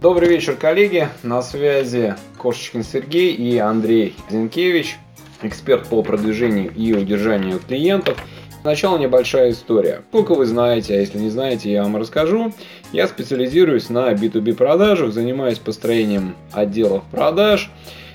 Добрый вечер, коллеги. На связи Кошечкин Сергей и Андрей Зинкевич, эксперт по продвижению и удержанию клиентов. Сначала небольшая история. Сколько вы знаете, а если не знаете, я вам расскажу. Я специализируюсь на B2B продажах, занимаюсь построением отделов продаж.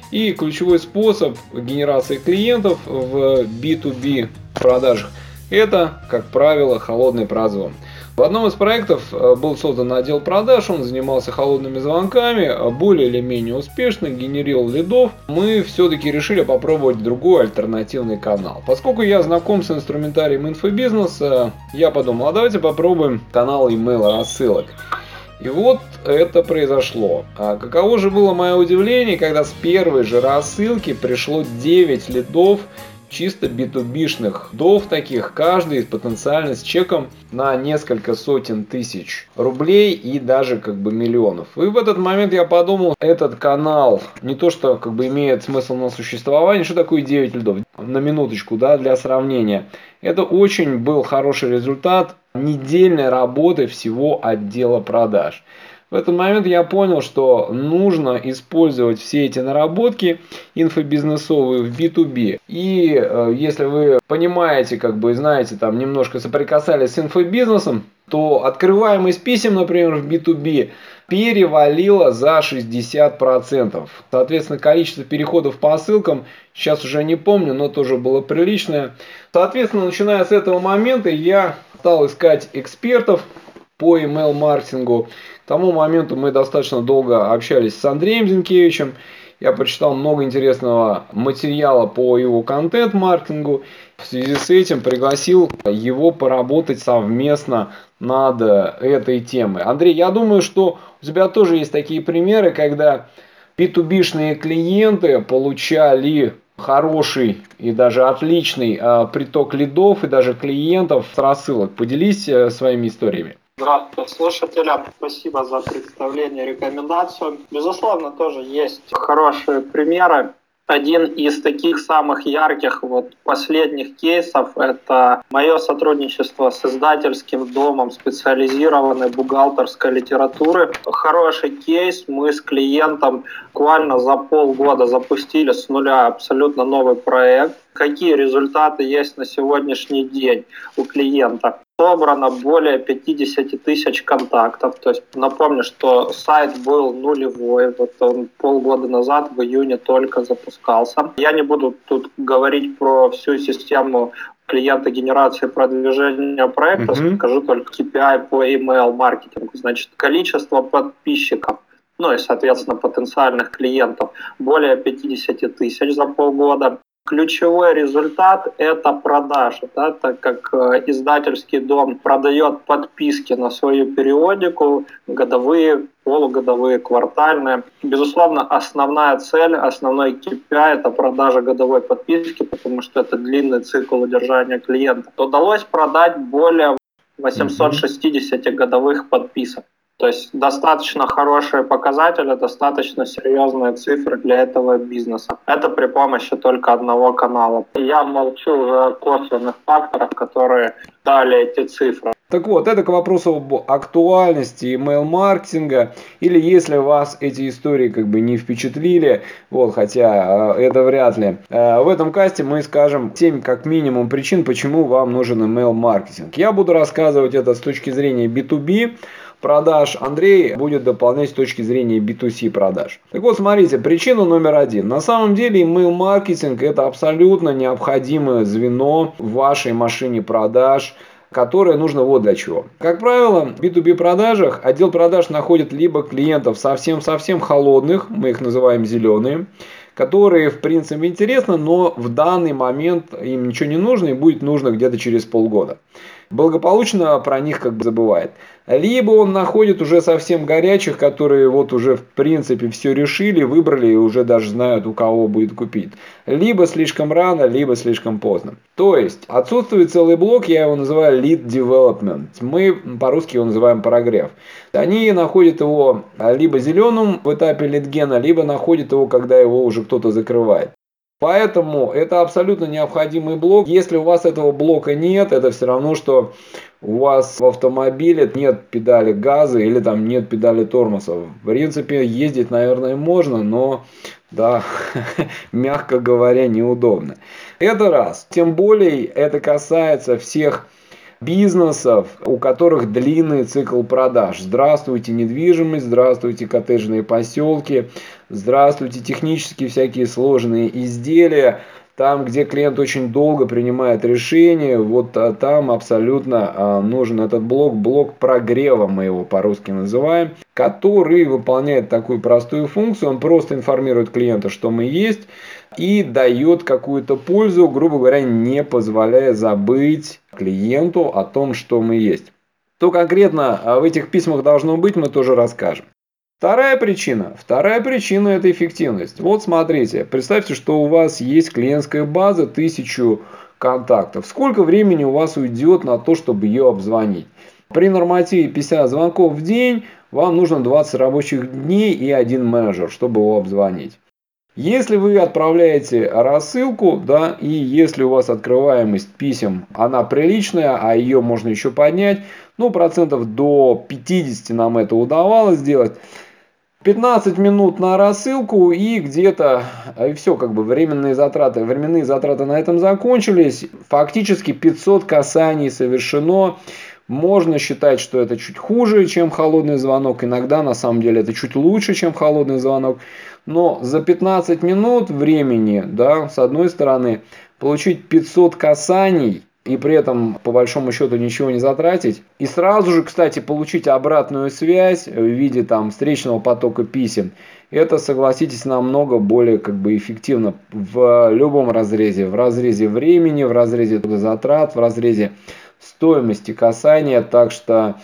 И ключевой способ генерации клиентов в B2B продажах – это, как правило, холодный прозвон. В одном из проектов э, был создан отдел продаж, он занимался холодными звонками, э, более или менее успешно, генерил лидов. Мы все-таки решили попробовать другой альтернативный канал. Поскольку я знаком с инструментарием инфобизнеса, я подумал, а давайте попробуем канал email рассылок. И вот это произошло. А каково же было мое удивление, когда с первой же рассылки пришло 9 лидов чисто B2B-шных дов таких, каждый потенциально с чеком на несколько сотен тысяч рублей и даже как бы миллионов. И в этот момент я подумал, этот канал не то что как бы имеет смысл на существование, что такое 9 лидов? На минуточку, да, для сравнения. Это очень был хороший результат недельной работы всего отдела продаж. В этот момент я понял, что нужно использовать все эти наработки инфобизнесовые в B2B. И э, если вы понимаете, как бы знаете, там немножко соприкасались с инфобизнесом, то открываемость писем, например, в B2B перевалило за 60%. Соответственно, количество переходов по ссылкам, сейчас уже не помню, но тоже было приличное. Соответственно, начиная с этого момента я стал искать экспертов по email-маркетингу. К тому моменту мы достаточно долго общались с Андреем Зинкевичем. Я прочитал много интересного материала по его контент-маркетингу. В связи с этим пригласил его поработать совместно над этой темой. Андрей, я думаю, что у тебя тоже есть такие примеры, когда B2B-шные клиенты получали хороший и даже отличный а, приток лидов и даже клиентов с рассылок. Поделись э, своими историями. Здравствуйте, слушателям. Спасибо за представление, рекомендацию. Безусловно, тоже есть хорошие примеры. Один из таких самых ярких вот последних кейсов – это мое сотрудничество с издательским домом специализированной бухгалтерской литературы. Хороший кейс. Мы с клиентом буквально за полгода запустили с нуля абсолютно новый проект. Какие результаты есть на сегодняшний день у клиента? Собрано более 50 тысяч контактов. То есть напомню, что сайт был нулевой. Вот он полгода назад в июне только запускался. Я не буду тут говорить про всю систему клиента генерации продвижения проекта, mm-hmm. скажу только KPI по email маркетингу. Значит, количество подписчиков ну и, соответственно, потенциальных клиентов более 50 тысяч за полгода. Ключевой результат – это продажи, да, так как э, издательский дом продает подписки на свою периодику, годовые, полугодовые, квартальные. Безусловно, основная цель, основной KPI – это продажа годовой подписки, потому что это длинный цикл удержания клиента. Удалось продать более 860 годовых подписок. То есть достаточно хорошие показатели, достаточно серьезные цифры для этого бизнеса. Это при помощи только одного канала. Я молчу о косвенных факторах, которые дали эти цифры. Так вот, это к вопросу об актуальности email-маркетинга, или если вас эти истории как бы не впечатлили, вот, хотя э, это вряд ли. Э, в этом касте мы скажем 7 как минимум причин, почему вам нужен email-маркетинг. Я буду рассказывать это с точки зрения B2B, продаж, Андрей будет дополнять с точки зрения B2C продаж. Так вот, смотрите, причина номер один. На самом деле email маркетинг это абсолютно необходимое звено в вашей машине продаж, которое нужно вот для чего. Как правило, в B2B продажах отдел продаж находит либо клиентов совсем-совсем холодных, мы их называем зеленые, которые в принципе интересны, но в данный момент им ничего не нужно и будет нужно где-то через полгода благополучно про них как бы забывает. Либо он находит уже совсем горячих, которые вот уже в принципе все решили, выбрали и уже даже знают у кого будет купить. Либо слишком рано, либо слишком поздно. То есть отсутствует целый блок, я его называю lead development. Мы по-русски его называем прогрев. Они находят его либо зеленым в этапе лидгена, либо находят его, когда его уже кто-то закрывает. Поэтому это абсолютно необходимый блок. Если у вас этого блока нет, это все равно, что у вас в автомобиле нет педали газа или там нет педали тормоза. В принципе, ездить, наверное, можно, но, да, мягко говоря, неудобно. Это раз. Тем более, это касается всех бизнесов, у которых длинный цикл продаж. Здравствуйте недвижимость, здравствуйте коттеджные поселки, здравствуйте технические всякие сложные изделия. Там, где клиент очень долго принимает решение, вот а, там абсолютно а, нужен этот блок, блок прогрева мы его по-русски называем, который выполняет такую простую функцию. Он просто информирует клиента, что мы есть, и дает какую-то пользу, грубо говоря, не позволяя забыть клиенту о том, что мы есть. Что конкретно а, в этих письмах должно быть, мы тоже расскажем. Вторая причина. Вторая причина – это эффективность. Вот смотрите, представьте, что у вас есть клиентская база, тысячу контактов. Сколько времени у вас уйдет на то, чтобы ее обзвонить? При нормативе 50 звонков в день вам нужно 20 рабочих дней и один менеджер, чтобы его обзвонить. Если вы отправляете рассылку, да, и если у вас открываемость писем, она приличная, а ее можно еще поднять, ну, процентов до 50 нам это удавалось сделать, 15 минут на рассылку и где-то, и все, как бы временные затраты, временные затраты на этом закончились. Фактически 500 касаний совершено. Можно считать, что это чуть хуже, чем холодный звонок. Иногда на самом деле это чуть лучше, чем холодный звонок. Но за 15 минут времени, да, с одной стороны, получить 500 касаний – и при этом по большому счету ничего не затратить. И сразу же, кстати, получить обратную связь в виде там встречного потока писем. Это, согласитесь, намного более как бы эффективно в любом разрезе. В разрезе времени, в разрезе затрат, в разрезе стоимости касания. Так что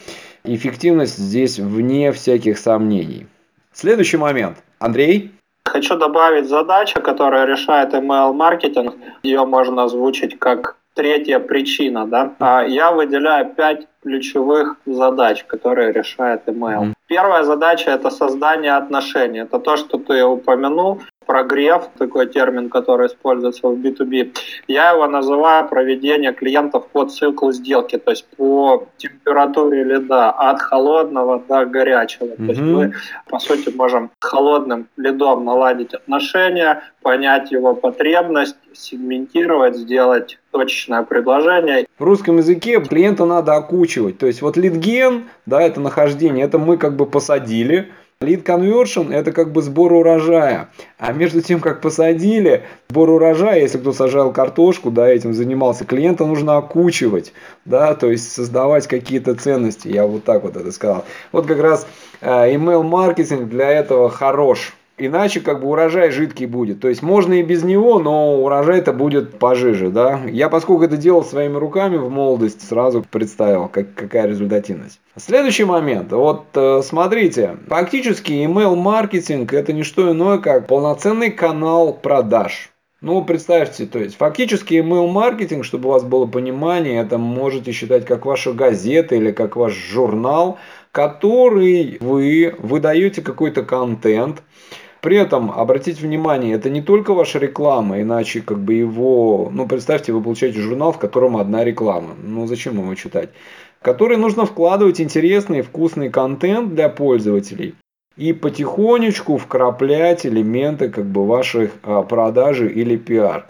эффективность здесь вне всяких сомнений. Следующий момент. Андрей? Хочу добавить задача, которая решает email-маркетинг. Ее можно озвучить как третья причина, да, а я выделяю пять ключевых задач, которые решает email. Первая задача это создание отношений. Это то, что ты упомянул прогрев, такой термин, который используется в B2B, я его называю проведение клиентов по циклу сделки, то есть по температуре льда от холодного до горячего. Mm-hmm. То есть мы, по сути, можем холодным льдом наладить отношения, понять его потребность, сегментировать, сделать точечное предложение. В русском языке клиента надо окучивать. То есть вот лидген, да, это нахождение, это мы как бы посадили, Lead conversion – это как бы сбор урожая. А между тем, как посадили, сбор урожая, если кто сажал картошку, да, этим занимался, клиента нужно окучивать, да, то есть создавать какие-то ценности. Я вот так вот это сказал. Вот как раз э, email маркетинг для этого хорош. Иначе как бы урожай жидкий будет. То есть можно и без него, но урожай-то будет пожиже. Да? Я поскольку это делал своими руками в молодости, сразу представил, как, какая результативность. Следующий момент. Вот э, смотрите, фактически email маркетинг это не что иное, как полноценный канал продаж. Ну, представьте, то есть фактически email маркетинг, чтобы у вас было понимание, это можете считать как ваша газета или как ваш журнал, который вы выдаете какой-то контент, при этом, обратите внимание, это не только ваша реклама, иначе как бы его, ну представьте, вы получаете журнал, в котором одна реклама. Ну зачем его читать? В который нужно вкладывать интересный, вкусный контент для пользователей и потихонечку вкраплять элементы как бы ваших а, продажи или пиар.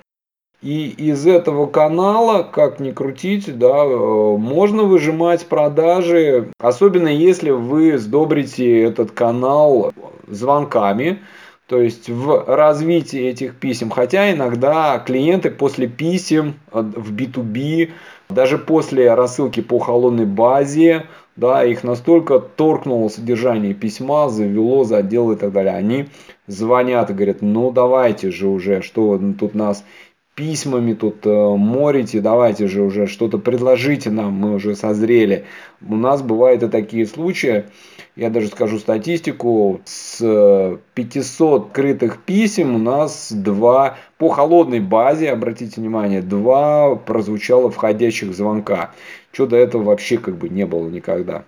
И из этого канала, как ни крутить, да, э, можно выжимать продажи, особенно если вы сдобрите этот канал звонками, то есть в развитии этих писем. Хотя иногда клиенты после писем э, в B2B, даже после рассылки по холодной базе, да, их настолько торкнуло содержание письма, завело за отдел и так далее. Они звонят и говорят, ну давайте же уже, что вы тут нас письмами тут э, морите, давайте же уже что-то предложите нам, мы уже созрели. У нас бывают и такие случаи, я даже скажу статистику, с 500 крытых писем у нас два, по холодной базе, обратите внимание, два прозвучало входящих звонка. Что до этого вообще как бы не было никогда.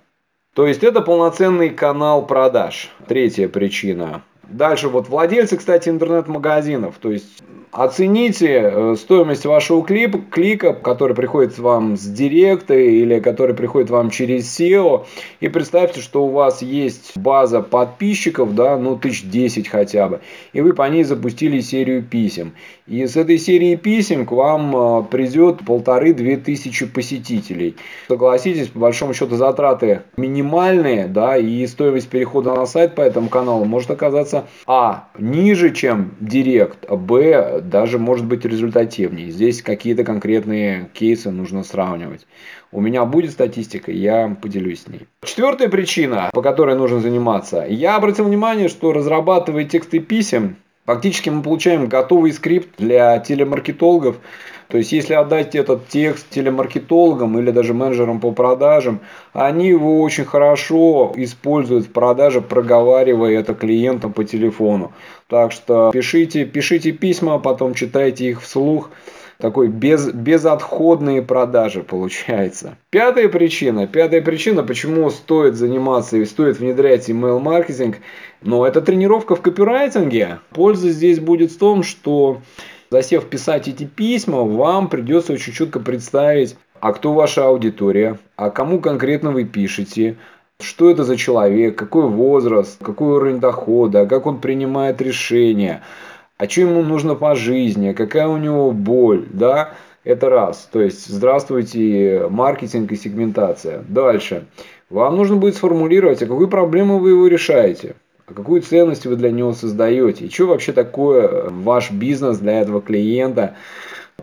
То есть это полноценный канал продаж. Третья причина. Дальше вот владельцы, кстати, интернет-магазинов. То есть Оцените э, стоимость вашего клипа, клика, который приходит вам с директа или который приходит вам через SEO. И представьте, что у вас есть база подписчиков, да, ну тысяч 10 хотя бы. И вы по ней запустили серию писем. И с этой серии писем к вам э, придет полторы-две тысячи посетителей. Согласитесь, по большому счету затраты минимальные, да, и стоимость перехода на сайт по этому каналу может оказаться а. ниже, чем директ, а б даже может быть результативнее. Здесь какие-то конкретные кейсы нужно сравнивать. У меня будет статистика, я поделюсь с ней. Четвертая причина, по которой нужно заниматься. Я обратил внимание, что разрабатывая тексты писем, фактически мы получаем готовый скрипт для телемаркетологов, то есть, если отдать этот текст телемаркетологам или даже менеджерам по продажам, они его очень хорошо используют в продаже, проговаривая это клиентам по телефону. Так что пишите, пишите письма, потом читайте их вслух такой без, безотходные продажи получается. Пятая причина, пятая причина, почему стоит заниматься и стоит внедрять email маркетинг, но это тренировка в копирайтинге. Польза здесь будет в том, что засев писать эти письма, вам придется очень четко представить, а кто ваша аудитория, а кому конкретно вы пишете, что это за человек, какой возраст, какой уровень дохода, как он принимает решения, а что ему нужно по жизни, какая у него боль, да, это раз. То есть, здравствуйте, маркетинг и сегментация. Дальше. Вам нужно будет сформулировать, а какую проблему вы его решаете. А какую ценность вы для него создаете? И что вообще такое ваш бизнес для этого клиента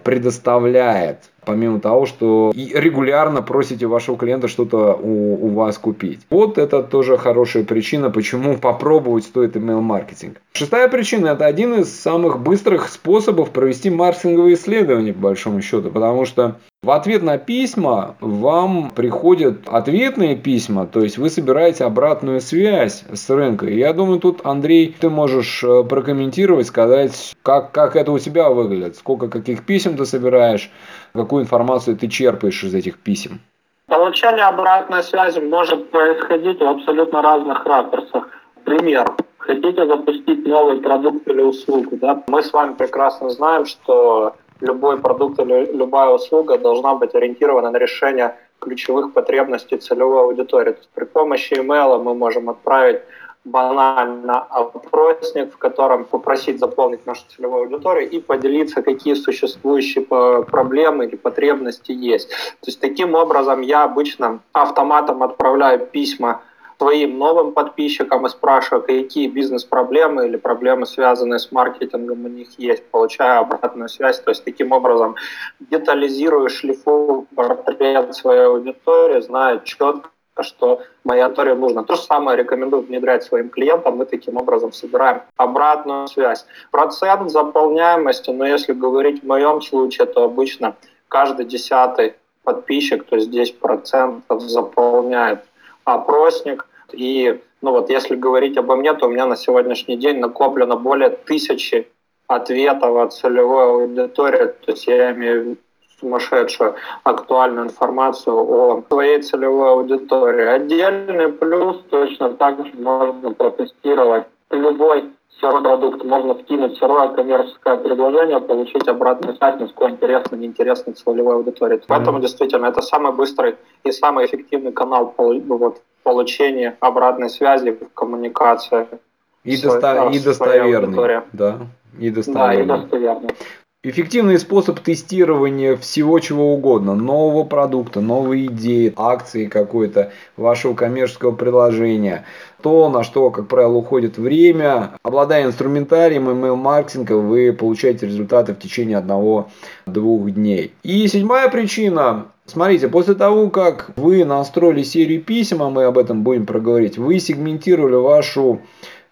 предоставляет? Помимо того, что регулярно просите вашего клиента что-то у, у вас купить. Вот это тоже хорошая причина, почему попробовать стоит email маркетинг. Шестая причина – это один из самых быстрых способов провести маркетинговые исследования, по большому счету, потому что в ответ на письма вам приходят ответные письма, то есть вы собираете обратную связь с рынка. И я думаю, тут, Андрей, ты можешь э, прокомментировать, сказать, как, как это у тебя выглядит, сколько каких писем ты собираешь, какую информацию ты черпаешь из этих писем? Получение обратной связи может происходить в абсолютно разных ракурсах. Пример. Хотите запустить новый продукт или услугу, да? Мы с вами прекрасно знаем, что любой продукт или любая услуга должна быть ориентирована на решение ключевых потребностей целевой аудитории. То есть при помощи email мы можем отправить банально опросник, в котором попросить заполнить нашу целевую аудиторию и поделиться, какие существующие проблемы или потребности есть. То есть таким образом я обычно автоматом отправляю письма своим новым подписчикам и спрашиваю, какие бизнес-проблемы или проблемы, связанные с маркетингом у них есть, получаю обратную связь. То есть таким образом детализирую, шлифую портрет своей аудитории, знаю четко, что моей аудитории нужно. То же самое рекомендую внедрять своим клиентам. Мы таким образом собираем обратную связь. Процент заполняемости, но если говорить в моем случае, то обычно каждый десятый подписчик, то есть 10% заполняет опросник. И ну вот если говорить обо мне, то у меня на сегодняшний день накоплено более тысячи ответов от целевой аудитории. То есть я имею сумасшедшую актуальную информацию о своей целевой аудитории. Отдельный плюс точно так же можно протестировать любой сырой продукт, можно вкинуть сырое коммерческое предложение, получить обратную связь, насколько интересно, неинтересно целевой аудитории. Поэтому действительно это самый быстрый и самый эффективный канал вот, получения обратной связи в коммуникации. И, доста- и достоверный. Да, и достоверный. Да, и достоверный. Эффективный способ тестирования всего чего угодно, нового продукта, новой идеи, акции какой-то, вашего коммерческого приложения. То, на что, как правило, уходит время. Обладая инструментарием email-маркетинга, вы получаете результаты в течение одного-двух дней. И седьмая причина. Смотрите, после того, как вы настроили серию писем, а мы об этом будем проговорить, вы сегментировали вашу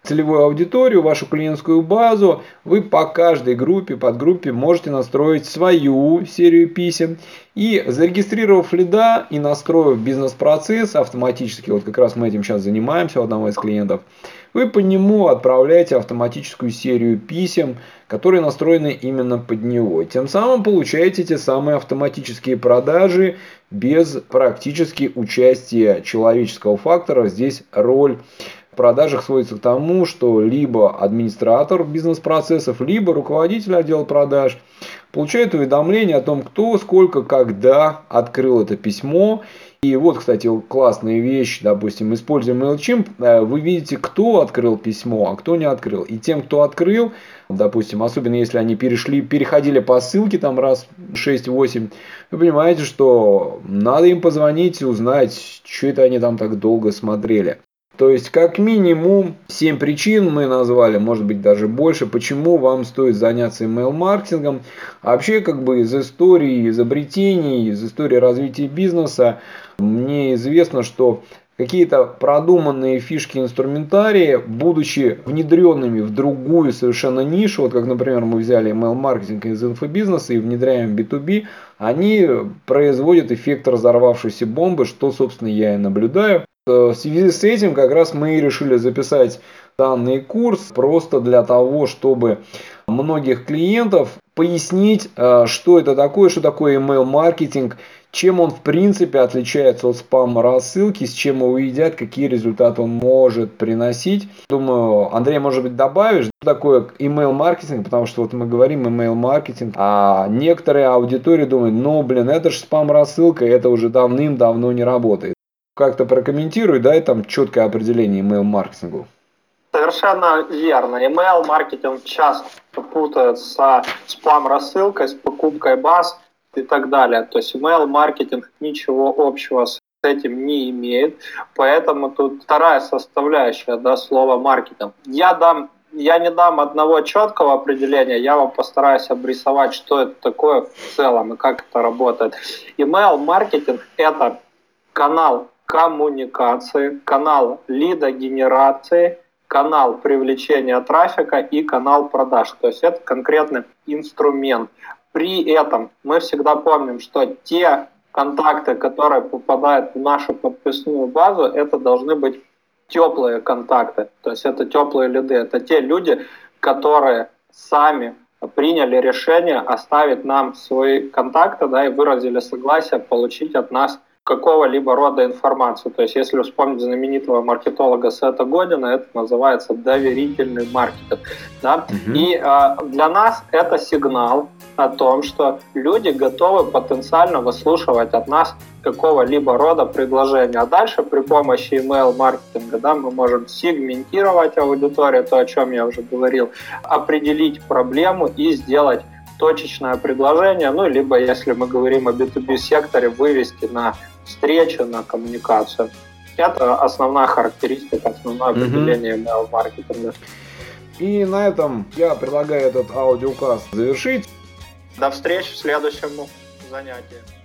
целевую аудиторию, вашу клиентскую базу, вы по каждой группе, подгруппе можете настроить свою серию писем. И зарегистрировав лида и настроив бизнес-процесс автоматически, вот как раз мы этим сейчас занимаемся у одного из клиентов, вы по нему отправляете автоматическую серию писем, которые настроены именно под него. Тем самым получаете те самые автоматические продажи без практически участия человеческого фактора. Здесь роль продажах сводится к тому, что либо администратор бизнес-процессов, либо руководитель отдела продаж получает уведомление о том, кто, сколько, когда открыл это письмо. И вот, кстати, классная вещь, допустим, используем MailChimp, э, вы видите, кто открыл письмо, а кто не открыл. И тем, кто открыл, допустим, особенно если они перешли, переходили по ссылке там раз 6-8, вы понимаете, что надо им позвонить и узнать, что это они там так долго смотрели. То есть, как минимум, 7 причин мы назвали, может быть даже больше, почему вам стоит заняться email-маркетингом. А вообще, как бы из истории изобретений, из истории развития бизнеса, мне известно, что какие-то продуманные фишки инструментария, будучи внедренными в другую совершенно нишу, вот как, например, мы взяли email-маркетинг из инфобизнеса и внедряем в B2B, они производят эффект разорвавшейся бомбы, что, собственно, я и наблюдаю. Э, в связи с этим как раз мы решили записать данный курс просто для того, чтобы многих клиентов пояснить, э, что это такое, что такое email маркетинг, чем он в принципе отличается от спам рассылки, с чем его едят, какие результаты он может приносить. Думаю, Андрей, может быть, добавишь, что такое email маркетинг, потому что вот мы говорим email маркетинг, а некоторые аудитории думают, ну блин, это же спам рассылка, это уже давным-давно не работает как-то прокомментируй, дай там четкое определение email-маркетингу. Совершенно верно. Email-маркетинг часто путают с спам-рассылкой, с покупкой баз и так далее. То есть email-маркетинг ничего общего с этим не имеет. Поэтому тут вторая составляющая да, слова маркетинг. Я дам я не дам одного четкого определения, я вам постараюсь обрисовать, что это такое в целом и как это работает. Email маркетинг это канал коммуникации, канал лидогенерации, канал привлечения трафика и канал продаж. То есть это конкретный инструмент. При этом мы всегда помним, что те контакты, которые попадают в нашу подписную базу, это должны быть теплые контакты. То есть это теплые лиды. Это те люди, которые сами приняли решение оставить нам свои контакты да, и выразили согласие получить от нас какого-либо рода информацию. То есть, если вспомнить знаменитого маркетолога Сета Година, это называется доверительный маркетинг. Да? Угу. И э, для нас это сигнал о том, что люди готовы потенциально выслушивать от нас какого-либо рода предложения. А дальше при помощи email-маркетинга да, мы можем сегментировать аудиторию, то, о чем я уже говорил, определить проблему и сделать точечное предложение, ну, либо, если мы говорим о B2B секторе, вывести на встречу, на коммуникацию. Это основная характеристика, основное определение mm-hmm. email-маркетинга. И на этом я предлагаю этот аудиокаст завершить. До встречи в следующем занятии.